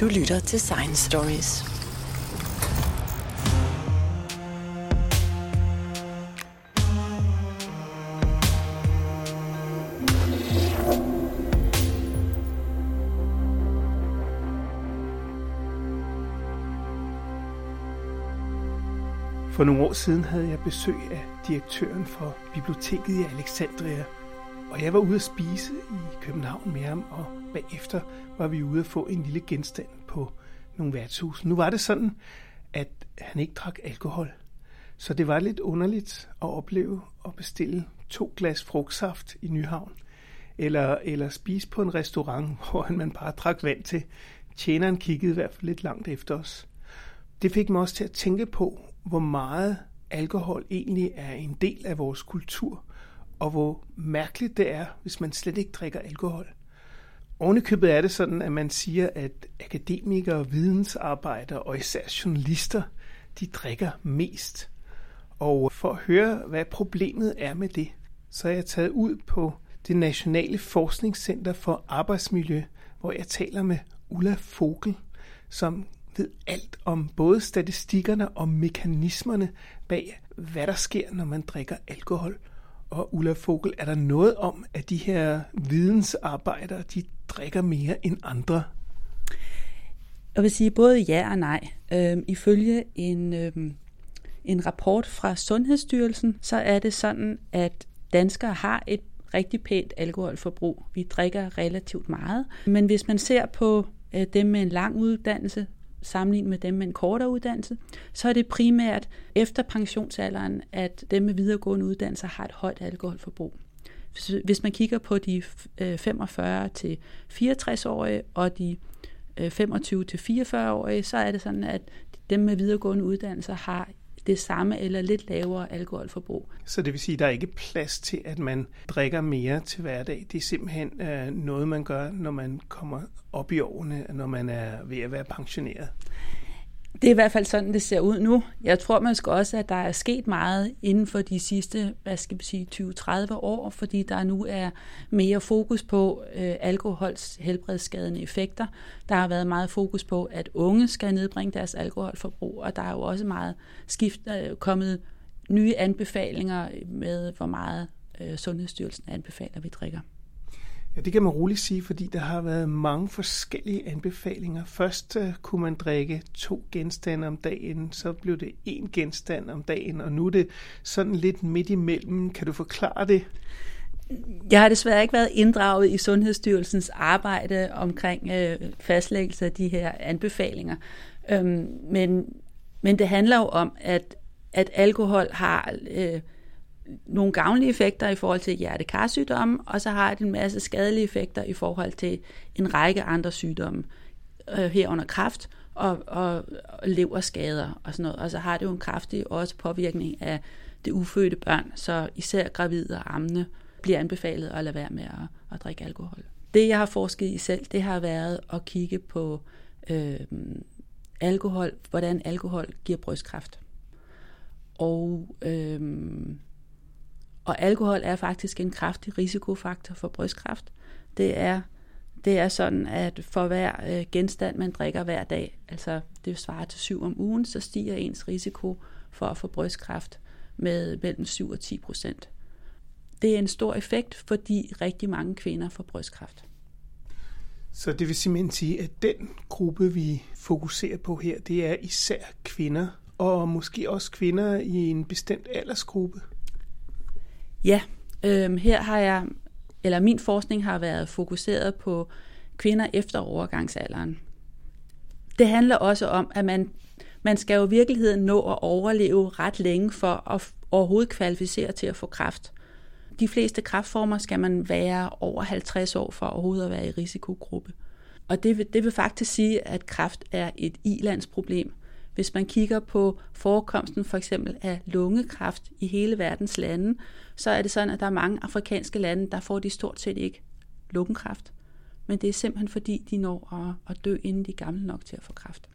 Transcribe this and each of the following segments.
Du lytter til Science Stories. For nogle år siden havde jeg besøg af direktøren for biblioteket i Alexandria, og jeg var ude at spise i København med ham, og bagefter var vi ude at få en lille genstand på nogle værtshus. Nu var det sådan, at han ikke drak alkohol, så det var lidt underligt at opleve at bestille to glas frugtsaft i Nyhavn, eller, eller spise på en restaurant, hvor man bare drak vand til. Tjeneren kiggede i hvert fald lidt langt efter os. Det fik mig også til at tænke på, hvor meget alkohol egentlig er en del af vores kultur, og hvor mærkeligt det er, hvis man slet ikke drikker alkohol. Ovenikøbet er det sådan, at man siger, at akademikere, vidensarbejdere og især journalister, de drikker mest. Og for at høre, hvad problemet er med det, så er jeg taget ud på det Nationale Forskningscenter for Arbejdsmiljø, hvor jeg taler med Ulla Fogel, som ved alt om både statistikkerne og mekanismerne bag, hvad der sker, når man drikker alkohol. Og Ulla Fogel, er der noget om, at de her vidensarbejdere, de drikker mere end andre? Jeg vil sige både ja og nej. Øhm, ifølge en, øhm, en rapport fra Sundhedsstyrelsen, så er det sådan, at danskere har et rigtig pænt alkoholforbrug. Vi drikker relativt meget. Men hvis man ser på øh, dem med en lang uddannelse, sammenlignet med dem med en kortere uddannelse, så er det primært efter pensionsalderen, at dem med videregående uddannelser har et højt alkoholforbrug. Hvis man kigger på de øh, 45 til 64-årige og de øh, 25 til 44-årige, så er det sådan, at dem med videregående uddannelser har det samme eller lidt lavere alkoholforbrug. Så det vil sige, at der er ikke plads til, at man drikker mere til hverdag. Det er simpelthen øh, noget, man gør, når man kommer op i årene, når man er ved at være pensioneret. Det er i hvert fald sådan, det ser ud nu. Jeg tror måske også, at der er sket meget inden for de sidste, hvad skal vi sige, 20-30 år, fordi der nu er mere fokus på øh, alkohols helbredsskadende effekter. Der har været meget fokus på, at unge skal nedbringe deres alkoholforbrug, og der er jo også meget skift, øh, kommet nye anbefalinger med, hvor meget øh, Sundhedsstyrelsen anbefaler, vi drikker. Ja, det kan man roligt sige, fordi der har været mange forskellige anbefalinger. Først uh, kunne man drikke to genstande om dagen, så blev det én genstand om dagen, og nu er det sådan lidt midt imellem. Kan du forklare det? Jeg har desværre ikke været inddraget i Sundhedsstyrelsens arbejde omkring øh, fastlæggelse af de her anbefalinger. Øhm, men, men det handler jo om, at, at alkohol har... Øh, nogle gavnlige effekter i forhold til hjertekarsygdomme, og så har det en masse skadelige effekter i forhold til en række andre sygdomme, øh, herunder kræft og, og, og leverskader og sådan noget. Og så har det jo en kraftig også påvirkning af det ufødte børn, så især gravide og ammende bliver anbefalet at lade være med at, at drikke alkohol. Det, jeg har forsket i selv, det har været at kigge på øh, alkohol, hvordan alkohol giver brystkræft. Og øh, og alkohol er faktisk en kraftig risikofaktor for brystkræft. Det er, det er sådan, at for hver øh, genstand, man drikker hver dag, altså det svarer til syv om ugen, så stiger ens risiko for at få brystkræft med mellem 7 og 10 procent. Det er en stor effekt, fordi rigtig mange kvinder får brystkræft. Så det vil simpelthen sige, at den gruppe, vi fokuserer på her, det er især kvinder, og måske også kvinder i en bestemt aldersgruppe? Ja, øhm, her har jeg, eller min forskning har været fokuseret på kvinder efter overgangsalderen. Det handler også om, at man, man skal jo i virkeligheden nå at overleve ret længe for at overhovedet kvalificere til at få kræft. De fleste kræftformer skal man være over 50 år for overhovedet at være i risikogruppe. Og det vil, det vil faktisk sige, at kræft er et ilandsproblem. Hvis man kigger på forekomsten for eksempel af lungekræft i hele verdens lande, så er det sådan, at der er mange afrikanske lande, der får de stort set ikke lungekræft. Men det er simpelthen fordi, de når at, at dø, inden de er gamle nok til at få kræft.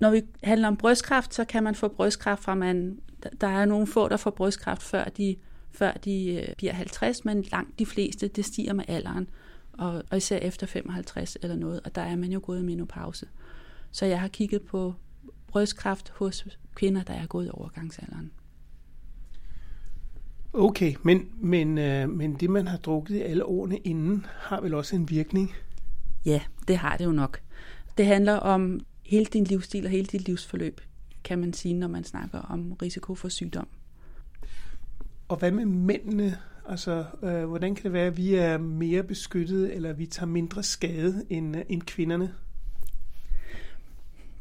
Når vi handler om brystkræft, så kan man få brystkræft fra man, der er nogle få, der får brystkræft før de, før de øh, bliver 50, men langt de fleste, det stiger med alderen. og, og især efter 55 eller noget, og der er man jo gået i menopause. Så jeg har kigget på brystkræft hos kvinder, der er gået i overgangsalderen. Okay, men, men, øh, men det, man har drukket i alle årene inden, har vel også en virkning? Ja, det har det jo nok. Det handler om hele din livsstil og hele dit livsforløb, kan man sige, når man snakker om risiko for sygdom. Og hvad med mændene? Altså, øh, hvordan kan det være, at vi er mere beskyttet, eller vi tager mindre skade end, øh, end kvinderne?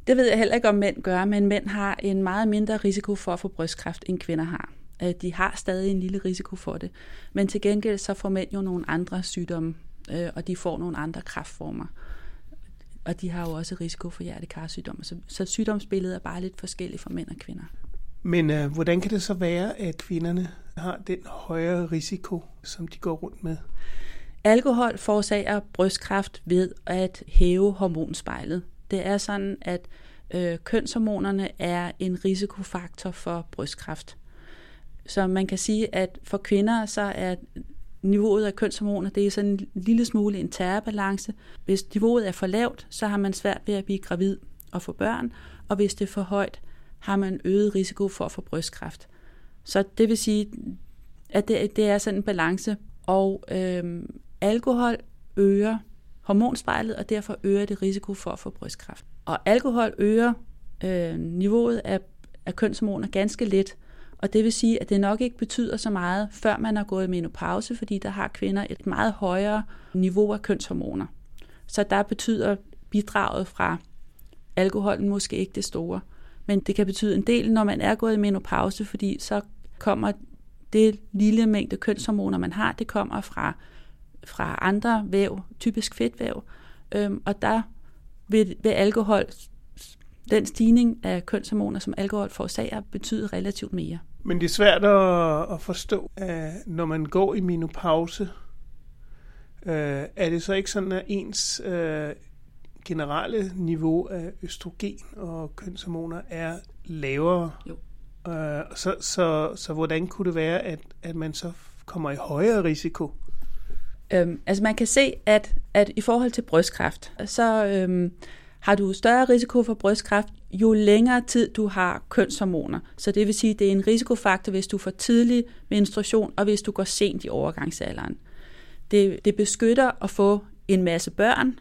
Det ved jeg heller ikke, om mænd gør, men mænd har en meget mindre risiko for at få brystkræft, end kvinder har. Øh, de har stadig en lille risiko for det. Men til gengæld så får mænd jo nogle andre sygdomme, øh, og de får nogle andre kræftformer. Og de har jo også risiko for hjertekarsygdomme. Så, så sygdomsbilledet er bare lidt forskelligt for mænd og kvinder. Men øh, hvordan kan det så være, at kvinderne har den højere risiko, som de går rundt med? Alkohol forårsager brystkræft ved at hæve hormonspejlet. Det er sådan, at øh, kønshormonerne er en risikofaktor for brystkræft. Så man kan sige, at for kvinder så er niveauet af kønshormoner, det er sådan en lille smule en terrorbalance. Hvis niveauet er for lavt, så har man svært ved at blive gravid og få børn, og hvis det er for højt, har man øget risiko for at få brystkræft. Så det vil sige, at det, det er sådan en balance, og øhm, alkohol øger hormonspejlet, og derfor øger det risiko for at få brystkræft. Og alkohol øger øh, niveauet af, af kønshormoner ganske lidt, og det vil sige, at det nok ikke betyder så meget, før man har gået i menopause, fordi der har kvinder et meget højere niveau af kønshormoner. Så der betyder bidraget fra alkoholen måske ikke det store. Men det kan betyde en del, når man er gået i menopause, fordi så kommer det lille mængde kønshormoner, man har, det kommer fra, fra andre væv, typisk fedtvæv. Øhm, og der vil, vil alkohol den stigning af kønshormoner, som alkohol forårsager, betyder relativt mere. Men det er svært at, at forstå, at når man går i menopause, øh, er det så ikke sådan, at ens øh, generelle niveau af østrogen og kønshormoner er lavere? Jo. Øh, så, så, så hvordan kunne det være, at, at man så kommer i højere risiko? Øhm, altså man kan se, at, at i forhold til brystkræft, så øhm, har du større risiko for brystkræft, jo længere tid du har kønshormoner. Så det vil sige, at det er en risikofaktor, hvis du får tidlig menstruation, og hvis du går sent i overgangsalderen. Det, det beskytter at få en masse børn.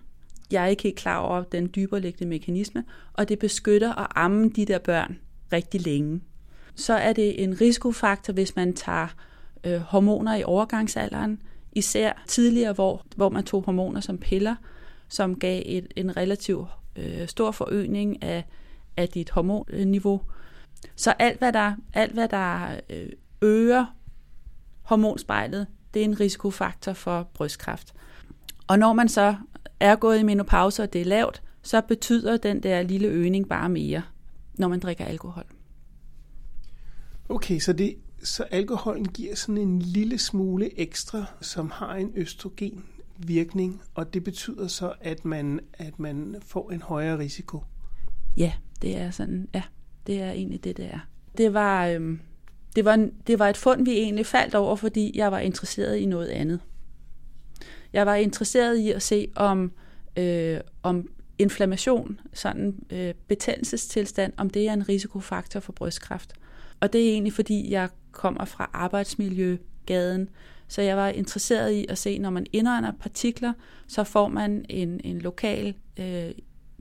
Jeg er ikke helt klar over den dybereliggende mekanisme. Og det beskytter at amme de der børn rigtig længe. Så er det en risikofaktor, hvis man tager øh, hormoner i overgangsalderen, især tidligere, hvor, hvor man tog hormoner som piller, som gav et, en relativt øh, stor forøgning af, af dit hormonniveau. Så alt, hvad der, alt, hvad der øh, øger hormonspejlet, det er en risikofaktor for brystkræft. Og når man så er gået i menopause, og det er lavt, så betyder den der lille øgning bare mere, når man drikker alkohol. Okay, så, det, så alkoholen giver sådan en lille smule ekstra, som har en østrogen virkning, og det betyder så, at man, at man får en højere risiko. Ja, det er sådan, ja, det er egentlig det, det er. Det var, øhm, det var, det var et fund, vi egentlig faldt over, fordi jeg var interesseret i noget andet. Jeg var interesseret i at se, om, øh, om inflammation, sådan øh, betændelsestilstand, om det er en risikofaktor for brystkræft. Og det er egentlig, fordi jeg kommer fra arbejdsmiljøgaden, så jeg var interesseret i at se, når man indånder partikler, så får man en, en lokal øh,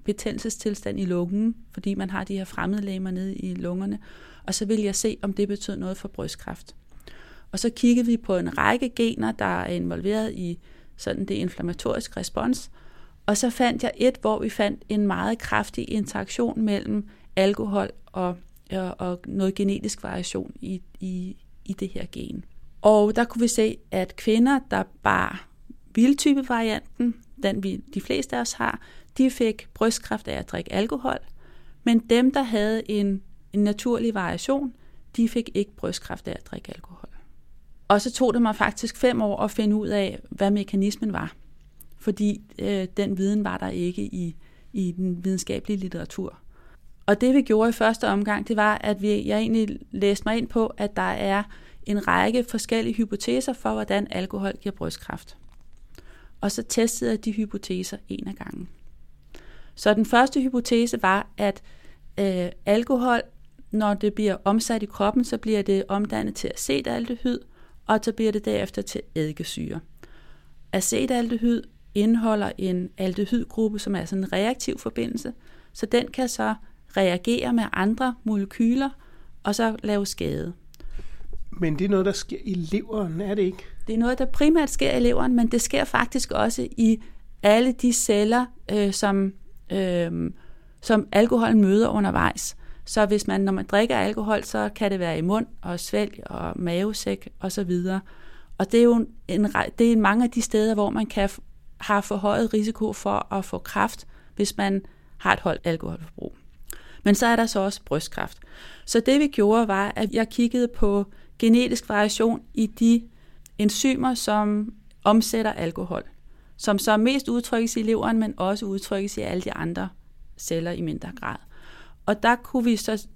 betændelsestilstand i lungen, fordi man har de her fremmedlegemer nede i lungerne. Og så vil jeg se, om det betyder noget for brystkræft. Og så kiggede vi på en række gener, der er involveret i sådan det inflammatoriske respons. Og så fandt jeg et, hvor vi fandt en meget kraftig interaktion mellem alkohol og, og, og noget genetisk variation i, i, i det her gen. Og der kunne vi se, at kvinder, der bar vildtype-varianten, den vi de fleste af os har, de fik brystkræft af at drikke alkohol. Men dem, der havde en, en naturlig variation, de fik ikke brystkræft af at drikke alkohol. Og så tog det mig faktisk fem år at finde ud af, hvad mekanismen var. Fordi øh, den viden var der ikke i, i den videnskabelige litteratur. Og det vi gjorde i første omgang, det var, at vi, jeg egentlig læste mig ind på, at der er en række forskellige hypoteser for, hvordan alkohol giver brystkræft. og så testede jeg de hypoteser en af gangen. Så den første hypotese var, at øh, alkohol, når det bliver omsat i kroppen, så bliver det omdannet til acetaldehyd, og så bliver det derefter til eddikesyre. Acetaldehyd indeholder en aldehydgruppe, som er sådan en reaktiv forbindelse, så den kan så reagere med andre molekyler og så lave skade. Men det er noget, der sker i leveren, er det ikke? Det er noget, der primært sker i leveren, men det sker faktisk også i alle de celler, øh, som, øh, som alkohol møder undervejs. Så hvis man, når man drikker alkohol, så kan det være i mund og svælg og mavesæk og så videre. Og det er jo en, det er mange af de steder, hvor man kan have forhøjet risiko for at få kræft, hvis man har et højt alkoholforbrug. Men så er der så også brystkræft. Så det vi gjorde var, at jeg kiggede på genetisk variation i de enzymer, som omsætter alkohol, som så mest udtrykkes i leveren, men også udtrykkes i alle de andre celler i mindre grad. Og der kunne vi så,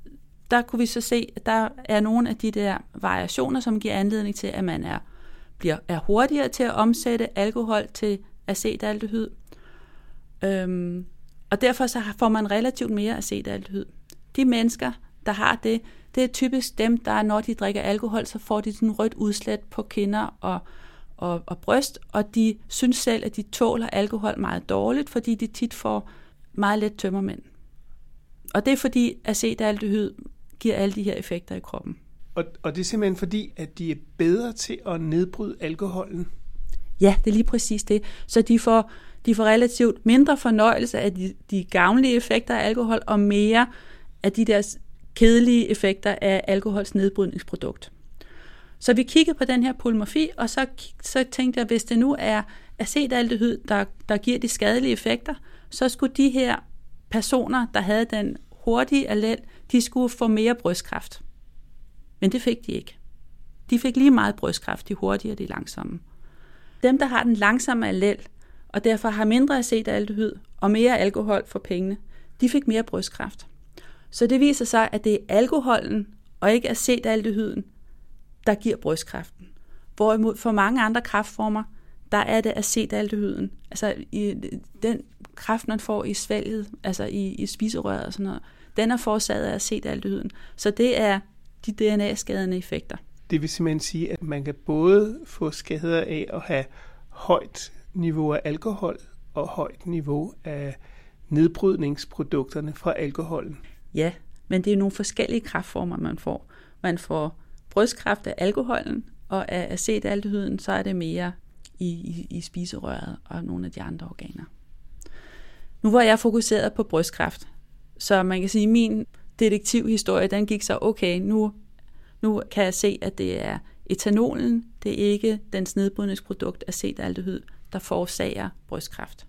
der kunne vi så se, at der er nogle af de der variationer, som giver anledning til, at man er, bliver, er hurtigere til at omsætte alkohol til acetaldehyd. Øhm, og derfor så får man relativt mere acetaldehyd. De mennesker, der har det, det er typisk dem, der når de drikker alkohol, så får de sådan rødt udslæt på kinder og, og, og bryst, og de synes selv, at de tåler alkohol meget dårligt, fordi de tit får meget let tømmermænd. Og det er fordi acetaldehyd giver alle de her effekter i kroppen. Og, og det er simpelthen fordi, at de er bedre til at nedbryde alkoholen? Ja, det er lige præcis det. Så de får, de får relativt mindre fornøjelse af de, de gavnlige effekter af alkohol, og mere af de der kedelige effekter af alkohols nedbrydningsprodukt. Så vi kiggede på den her polymorfi, og så, så tænkte jeg, hvis det nu er acetaldehyd, der, der giver de skadelige effekter, så skulle de her personer, der havde den hurtige allel, de skulle få mere brystkræft. Men det fik de ikke. De fik lige meget brystkræft, de hurtige og de langsomme. Dem, der har den langsomme allel, og derfor har mindre acetaldehyd og mere alkohol for pengene, de fik mere brystkræft. Så det viser sig, at det er alkoholen og ikke acetaldehyden, der giver brystkræften. Hvorimod for mange andre kræftformer, der er det acetaldehyden. Altså i den kræft, man får i svælget, altså i, i spiserøret og sådan noget, den er forårsaget af acetaldehyden. Så det er de DNA-skadende effekter. Det vil simpelthen sige, at man kan både få skader af at have højt niveau af alkohol og højt niveau af nedbrydningsprodukterne fra alkoholen. Ja, men det er nogle forskellige kraftformer, man får. Man får brystkræft af alkoholen, og af acetaldehyden, så er det mere i, i, i spiserøret og nogle af de andre organer. Nu var jeg fokuseret på brystkræft, så man kan sige, at min detektivhistorie, den gik så, okay, nu, nu kan jeg se, at det er etanolen, det er ikke dens nedbrydningsprodukt acetaldehyd, der forårsager brystkræft.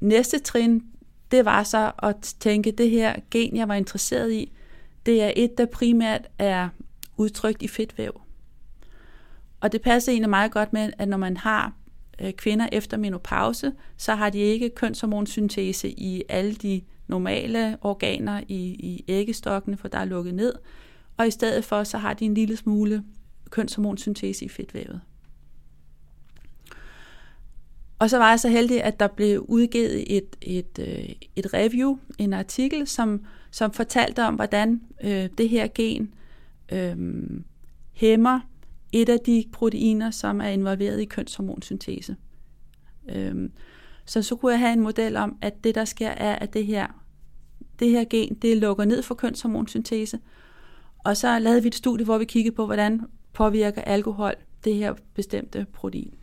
Næste trin, det var så at tænke, det her gen, jeg var interesseret i, det er et, der primært er udtrykt i fedtvæv. Og det passer egentlig meget godt med, at når man har øh, kvinder efter menopause, så har de ikke kønshormonsyntese i alle de normale organer i, i æggestokkene, for der er lukket ned. Og i stedet for, så har de en lille smule kønshormonsyntese i fedtvævet. Og så var jeg så heldig, at der blev udgivet et, et, øh, et review, en artikel, som, som fortalte om, hvordan øh, det her gen øh, hæmmer et af de proteiner, som er involveret i kønshormonsyntese. Øh, så så kunne jeg have en model om, at det der sker er, at det her, det her gen, det lukker ned for kønshormonsyntese. Og så lavede vi et studie, hvor vi kiggede på, hvordan påvirker alkohol det her bestemte protein.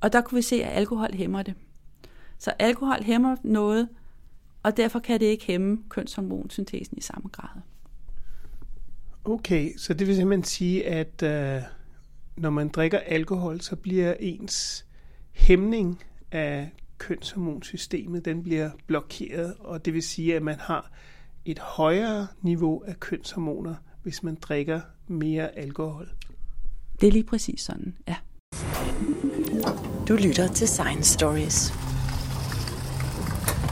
Og der kunne vi se, at alkohol hæmmer det. Så alkohol hæmmer noget, og derfor kan det ikke hæmme kønshormonsyntesen i samme grad. Okay, så det vil simpelthen sige, at øh, når man drikker alkohol, så bliver ens hæmning af kønshormonsystemet, den bliver blokeret, og det vil sige, at man har et højere niveau af kønshormoner, hvis man drikker mere alkohol. Det er lige præcis sådan, ja. Du lytter til Science Stories.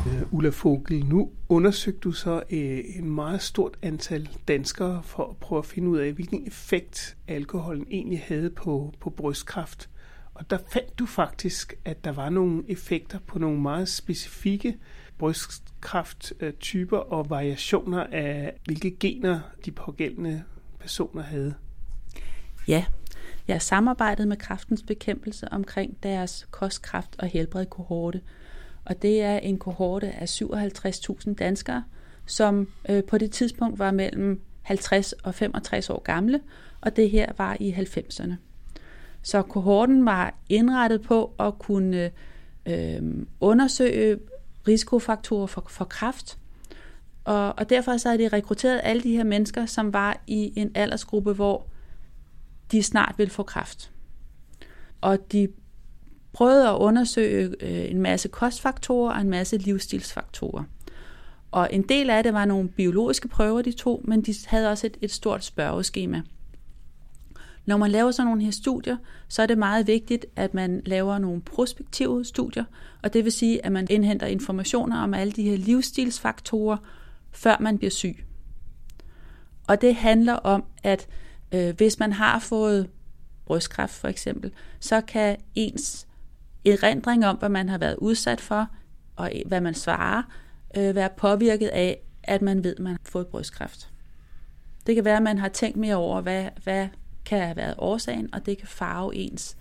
Uh, Ulla Fogel, nu undersøgte du så uh, en meget stort antal danskere for at prøve at finde ud af, hvilken effekt alkoholen egentlig havde på, på brystkræft. Og der fandt du faktisk, at der var nogle effekter på nogle meget specifikke brystkræfttyper og variationer af, hvilke gener de pågældende personer havde. Ja, jeg har samarbejdet med kraftens bekæmpelse omkring deres kostkraft og helbred kohorte. Og det er en kohorte af 57.000 danskere, som øh, på det tidspunkt var mellem 50 og 65 år gamle, og det her var i 90'erne. Så kohorten var indrettet på at kunne øh, undersøge risikofaktorer for, for kræft, og, og derfor så har de rekrutteret alle de her mennesker, som var i en aldersgruppe, hvor de snart vil få kræft. Og de prøvede at undersøge øh, en masse kostfaktorer og en masse livsstilsfaktorer. Og en del af det var nogle biologiske prøver, de tog, men de havde også et, et stort spørgeskema. Når man laver sådan nogle her studier, så er det meget vigtigt, at man laver nogle prospektive studier, og det vil sige, at man indhenter informationer om alle de her livsstilsfaktorer, før man bliver syg. Og det handler om, at Øh, hvis man har fået brystkræft for eksempel, så kan ens erindring om, hvad man har været udsat for, og hvad man svarer, øh, være påvirket af, at man ved, at man har fået brystkræft. Det kan være, at man har tænkt mere over, hvad, hvad kan have været årsagen, og det kan farve ens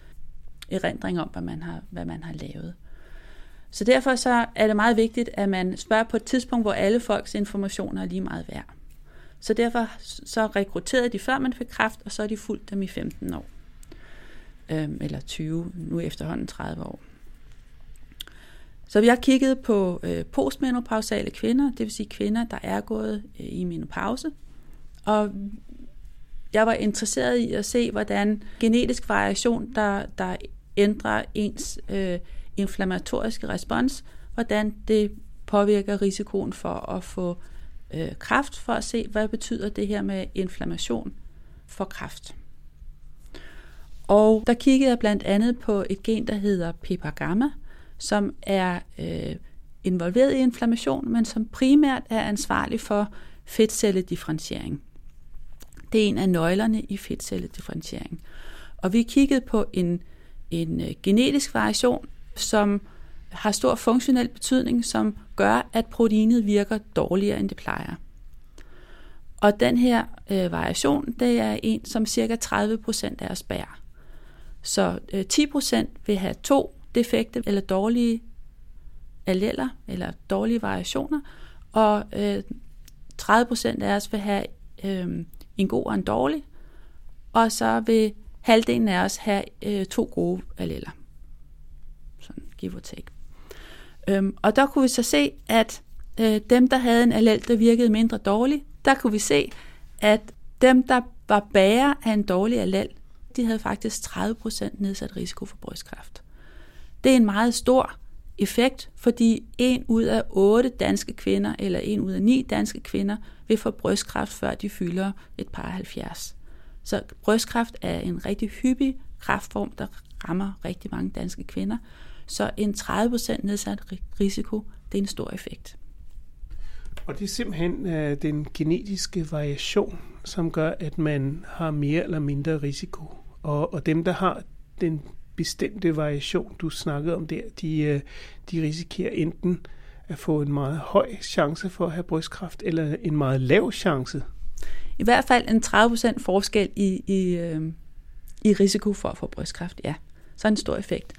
erindring om, hvad man har, hvad man har lavet. Så derfor så er det meget vigtigt, at man spørger på et tidspunkt, hvor alle folks informationer er lige meget værd. Så derfor så rekrutterede de før man fik kræft, og så er de fulgt dem i 15 år. Øhm, eller 20, nu efterhånden 30 år. Så vi har kigget på øh, postmenopausale kvinder, det vil sige kvinder, der er gået øh, i menopause. Og jeg var interesseret i at se, hvordan genetisk variation, der, der ændrer ens øh, inflammatoriske respons, hvordan det påvirker risikoen for at få øh, kræft, for at se, hvad betyder det her med inflammation for kræft. Og der kiggede jeg blandt andet på et gen, der hedder PPAR-gamma, som er øh, involveret i inflammation, men som primært er ansvarlig for fedtcelledifferentiering. Det er en af nøglerne i fedtcelledifferentiering. Og vi kiggede på en, en øh, genetisk variation, som har stor funktionel betydning, som gør, at proteinet virker dårligere, end det plejer. Og den her øh, variation, det er en, som cirka 30% af os bærer. Så øh, 10% vil have to defekte eller dårlige alleller, eller dårlige variationer, og øh, 30% af os vil have øh, en god og en dårlig, og så vil halvdelen af os have øh, to gode alleller. Sådan give or take. Øhm, og der kunne vi så se, at øh, dem, der havde en allel, der virkede mindre dårligt, der kunne vi se, at dem, der var bærer af en dårlig allel, de havde faktisk 30% nedsat risiko for brystkræft. Det er en meget stor effekt, fordi en ud af otte danske kvinder, eller en ud af ni danske kvinder, vil få brystkræft, før de fylder et par 70. Så brystkræft er en rigtig hyppig kræftform, der rammer rigtig mange danske kvinder. Så en 30% nedsat risiko, det er en stor effekt. Og det er simpelthen uh, den genetiske variation, som gør, at man har mere eller mindre risiko. Og, og dem, der har den bestemte variation, du snakkede om der, de, uh, de risikerer enten at få en meget høj chance for at have brystkræft, eller en meget lav chance. I hvert fald en 30% forskel i, i, øh, i risiko for at få brystkræft, ja. Så en stor effekt.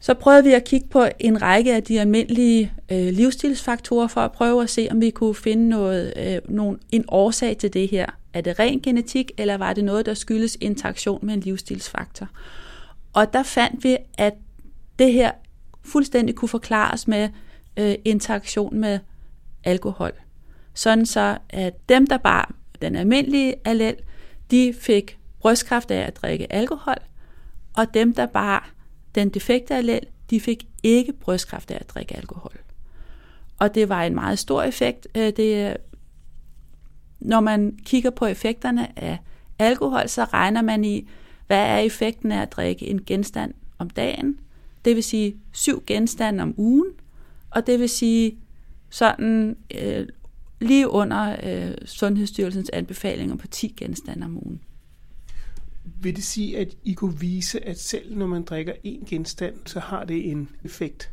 Så prøvede vi at kigge på en række af de almindelige øh, livsstilsfaktorer for at prøve at se, om vi kunne finde noget, øh, nogen, en årsag til det her. Er det ren genetik, eller var det noget, der skyldes interaktion med en livsstilsfaktor? Og der fandt vi, at det her fuldstændig kunne forklares med øh, interaktion med alkohol. Sådan så, at dem, der bar den almindelige allel, de fik brystkræft af at drikke alkohol, og dem, der bar den defekte allel, de fik ikke brystkræft af at drikke alkohol. Og det var en meget stor effekt. Øh, det, når man kigger på effekterne af alkohol, så regner man i, hvad er effekten af at drikke en genstand om dagen. Det vil sige syv genstande om ugen, og det vil sige sådan øh, lige under øh, Sundhedsstyrelsens anbefalinger på 10 genstande om ugen. Vil det sige, at I kunne vise, at selv når man drikker én genstand, så har det en effekt?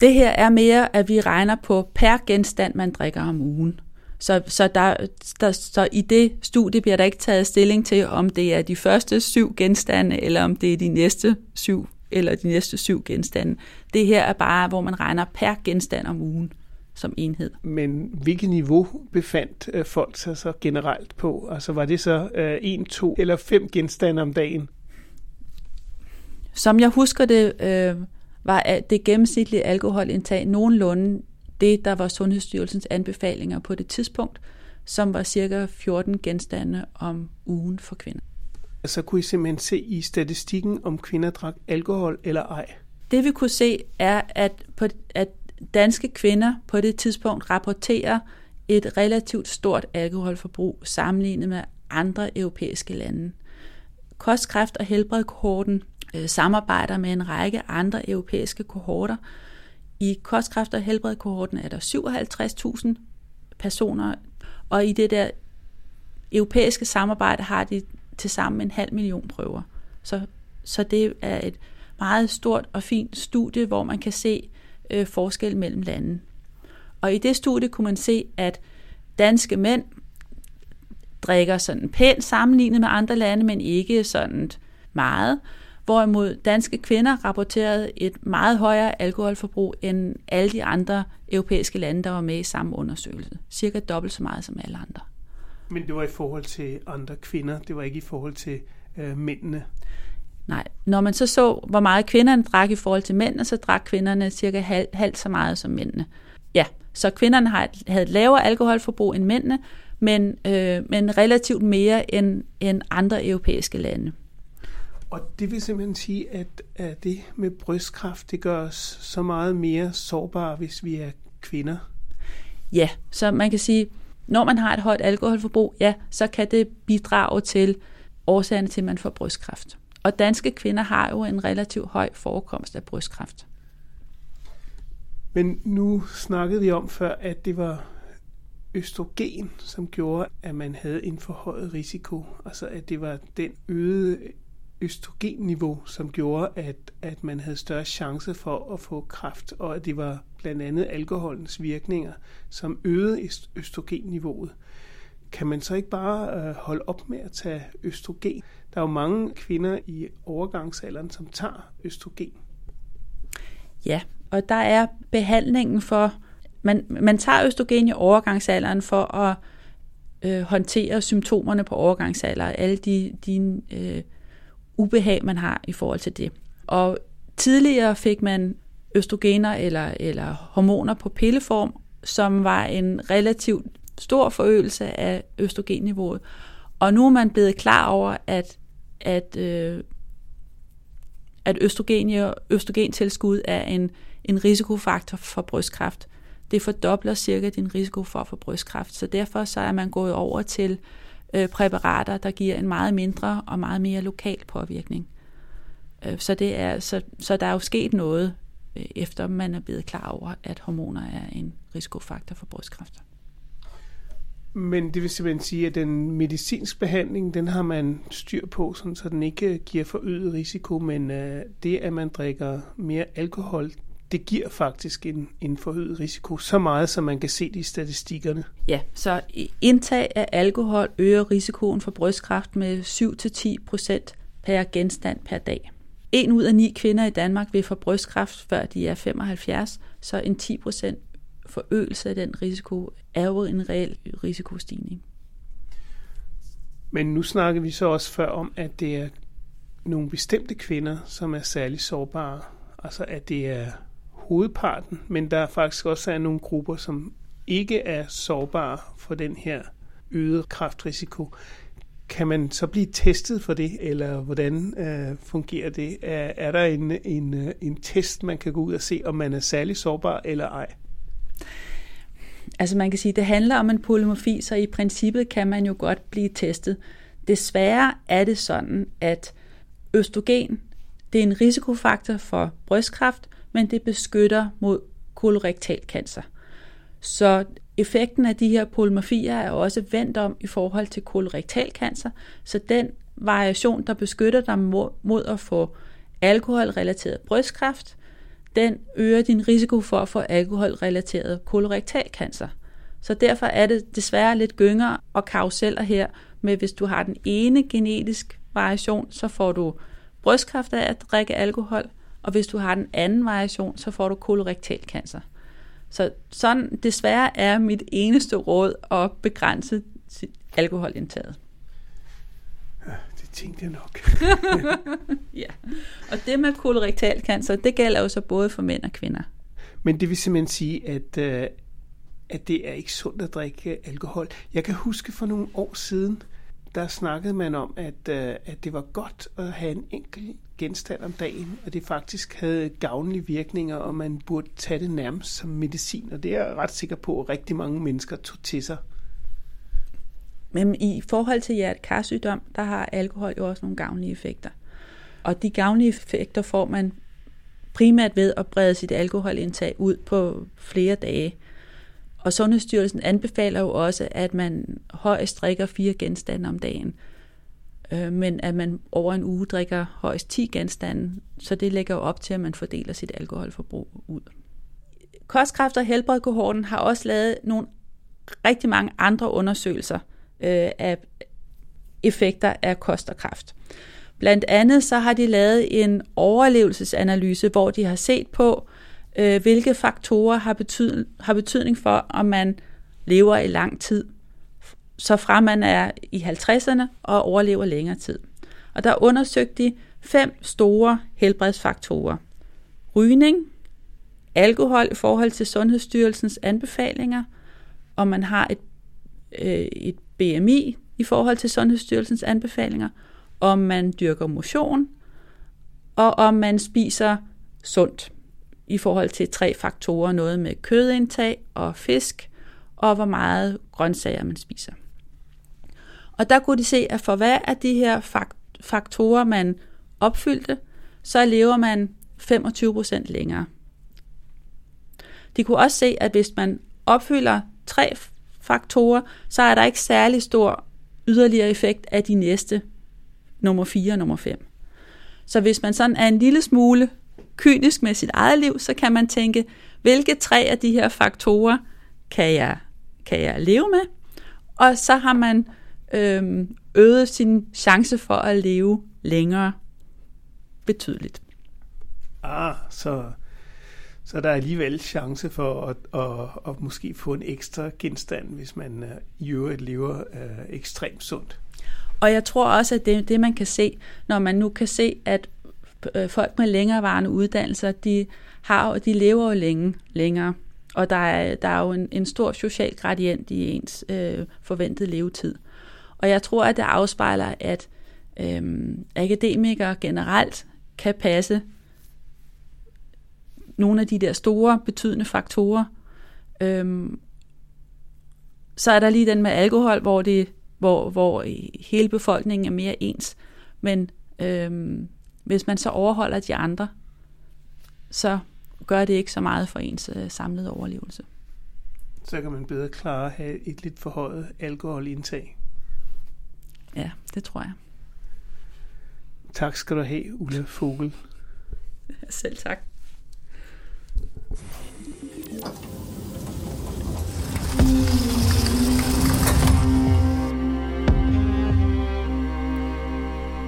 Det her er mere, at vi regner på per genstand, man drikker om ugen. Så, så, der, der, så i det studie bliver der ikke taget stilling til, om det er de første syv genstande, eller om det er de næste syv, eller de næste syv genstande. Det her er bare, hvor man regner per genstand om ugen som enhed. Men hvilket niveau befandt øh, folk sig så generelt på? Altså var det så øh, en, to eller fem genstande om dagen? Som jeg husker det, øh, var det gennemsnitlige alkoholindtag nogenlunde det, der var Sundhedsstyrelsens anbefalinger på det tidspunkt, som var cirka 14 genstande om ugen for kvinder. Så kunne I simpelthen se i statistikken, om kvinder drak alkohol eller ej? Det vi kunne se er, at, på, at danske kvinder på det tidspunkt rapporterer et relativt stort alkoholforbrug sammenlignet med andre europæiske lande. Kostkræft og helbredkohorten øh, samarbejder med en række andre europæiske kohorter. I kostkræft og helbredkohorten er der 57.000 personer, og i det der europæiske samarbejde har de til sammen en halv million prøver. Så, så det er et meget stort og fint studie, hvor man kan se øh, forskel mellem lande. Og i det studie kunne man se, at danske mænd drikker sådan pænt sammenlignet med andre lande, men ikke sådan meget. Hvorimod danske kvinder rapporterede et meget højere alkoholforbrug end alle de andre europæiske lande, der var med i samme undersøgelse. Cirka dobbelt så meget som alle andre. Men det var i forhold til andre kvinder, det var ikke i forhold til øh, mændene? Nej, når man så så, hvor meget kvinderne drak i forhold til mændene, så drak kvinderne cirka halvt halv så meget som mændene. Ja, så kvinderne havde et lavere alkoholforbrug end mændene, men, øh, men relativt mere end, end andre europæiske lande. Og det vil simpelthen sige, at, at det med brystkræft, det gør os så meget mere sårbare, hvis vi er kvinder. Ja, så man kan sige, når man har et højt alkoholforbrug, ja, så kan det bidrage til årsagerne til, at man får brystkræft. Og danske kvinder har jo en relativt høj forekomst af brystkræft. Men nu snakkede vi om før, at det var østrogen, som gjorde, at man havde en forhøjet risiko. Altså at det var den øgede østrogenniveau, som gjorde, at, at man havde større chance for at få kræft, og at det var blandt andet alkoholens virkninger, som øgede østrogenniveauet. Kan man så ikke bare øh, holde op med at tage østrogen? Der er jo mange kvinder i overgangsalderen, som tager østrogen. Ja, og der er behandlingen for, man, man tager østrogen i overgangsalderen for at øh, håndtere symptomerne på overgangsalder, alle de, de øh, ubehag, man har i forhold til det. Og tidligere fik man østrogener eller, eller hormoner på pilleform, som var en relativt stor forøgelse af østrogenniveauet. Og nu er man blevet klar over, at, at, øh, at østrogen, østrogentilskud er en, en risikofaktor for brystkræft. Det fordobler cirka din risiko for at få brystkræft. Så derfor så er man gået over til øh, præparater, der giver en meget mindre og meget mere lokal påvirkning. Øh, så, det er, så, så der er jo sket noget, øh, efter man er blevet klar over, at hormoner er en risikofaktor for brystkræft. Men det vil simpelthen sige, at den medicinsk behandling, den har man styr på, sådan, så den ikke øh, giver forøget risiko, men øh, det, at man drikker mere alkohol, det giver faktisk en, en forøget risiko, så meget, som man kan se det i statistikkerne. Ja, så indtag af alkohol øger risikoen for brystkræft med 7-10 procent per genstand per dag. En ud af ni kvinder i Danmark vil få brystkræft, før de er 75, så en 10 procent forøgelse af den risiko er jo en reel risikostigning. Men nu snakker vi så også før om, at det er nogle bestemte kvinder, som er særlig sårbare. Altså at det er hovedparten, men der er faktisk også er nogle grupper, som ikke er sårbare for den her øgede kraftrisiko. Kan man så blive testet for det, eller hvordan øh, fungerer det? Er, er der en, en, øh, en test, man kan gå ud og se, om man er særlig sårbar eller ej? Altså man kan sige, det handler om en polymorfi, så i princippet kan man jo godt blive testet. Desværre er det sådan, at østrogen, det er en risikofaktor for brystkræft, men det beskytter mod kolorektal cancer. Så effekten af de her polymorfier er også vendt om i forhold til kolorektal cancer, så den variation, der beskytter dig mod at få alkoholrelateret brystkræft, den øger din risiko for at få alkoholrelateret kolorektal cancer. Så derfor er det desværre lidt gynger og karuseller her med, hvis du har den ene genetisk variation, så får du brystkræft af at drikke alkohol, og hvis du har den anden variation, så får du kolorektal cancer. Så sådan desværre er mit eneste råd at begrænse alkoholindtaget. Tænkte jeg nok. ja, og det med kolorektalcancer, det gælder jo så både for mænd og kvinder. Men det vil simpelthen sige, at, øh, at det er ikke sundt at drikke alkohol. Jeg kan huske for nogle år siden, der snakkede man om, at, øh, at det var godt at have en enkelt genstand om dagen, og det faktisk havde gavnlige virkninger, og man burde tage det nærmest som medicin, og det er jeg ret sikker på, at rigtig mange mennesker tog til sig. Men i forhold til hjertekarsygdom, der har alkohol jo også nogle gavnlige effekter. Og de gavnlige effekter får man primært ved at brede sit alkoholindtag ud på flere dage. Og Sundhedsstyrelsen anbefaler jo også, at man højst drikker fire genstande om dagen, øh, men at man over en uge drikker højst 10 genstande, så det lægger jo op til, at man fordeler sit alkoholforbrug ud. Kostkræft og helbredkohorten har også lavet nogle rigtig mange andre undersøgelser øh, af effekter af kost og kraft. Blandt andet så har de lavet en overlevelsesanalyse, hvor de har set på, øh, hvilke faktorer har, betyd, har betydning for, om man lever i lang tid, så fra man er i 50'erne og overlever længere tid. Og der undersøgte de fem store helbredsfaktorer. Rygning, alkohol i forhold til Sundhedsstyrelsens anbefalinger, om man har et, øh, et BMI i forhold til Sundhedsstyrelsens anbefalinger, om man dyrker motion, og om man spiser sundt i forhold til tre faktorer, noget med kødindtag og fisk, og hvor meget grøntsager man spiser. Og der kunne de se, at for hver af de her faktorer, man opfyldte, så lever man 25% længere. De kunne også se, at hvis man opfylder tre faktorer, så er der ikke særlig stor yderligere effekt af de næste, nummer 4 og nummer 5. Så hvis man sådan er en lille smule kynisk med sit eget liv, så kan man tænke, hvilke tre af de her faktorer kan jeg, kan jeg leve med? Og så har man øhm, øget sin chance for at leve længere betydeligt. Ah, så, så der er alligevel chance for at, at, at måske få en ekstra genstand, hvis man uh, i øvrigt lever øh, ekstremt sundt. Og jeg tror også, at det det, man kan se, når man nu kan se, at øh, folk med længerevarende uddannelser, de, har, de lever jo længe, længere. Og der er, der er jo en, en stor social gradient i ens øh, forventede levetid. Og jeg tror, at det afspejler, at øh, akademikere generelt kan passe nogle af de der store betydende faktorer. Øhm, så er der lige den med alkohol, hvor, det, hvor, hvor hele befolkningen er mere ens. Men øhm, hvis man så overholder de andre, så gør det ikke så meget for ens øh, samlede overlevelse. Så kan man bedre klare at have et lidt forhøjet alkoholindtag. Ja, det tror jeg. Tak skal du have, Ulla Fogel. Selv tak.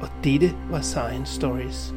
og dette var Science Stories.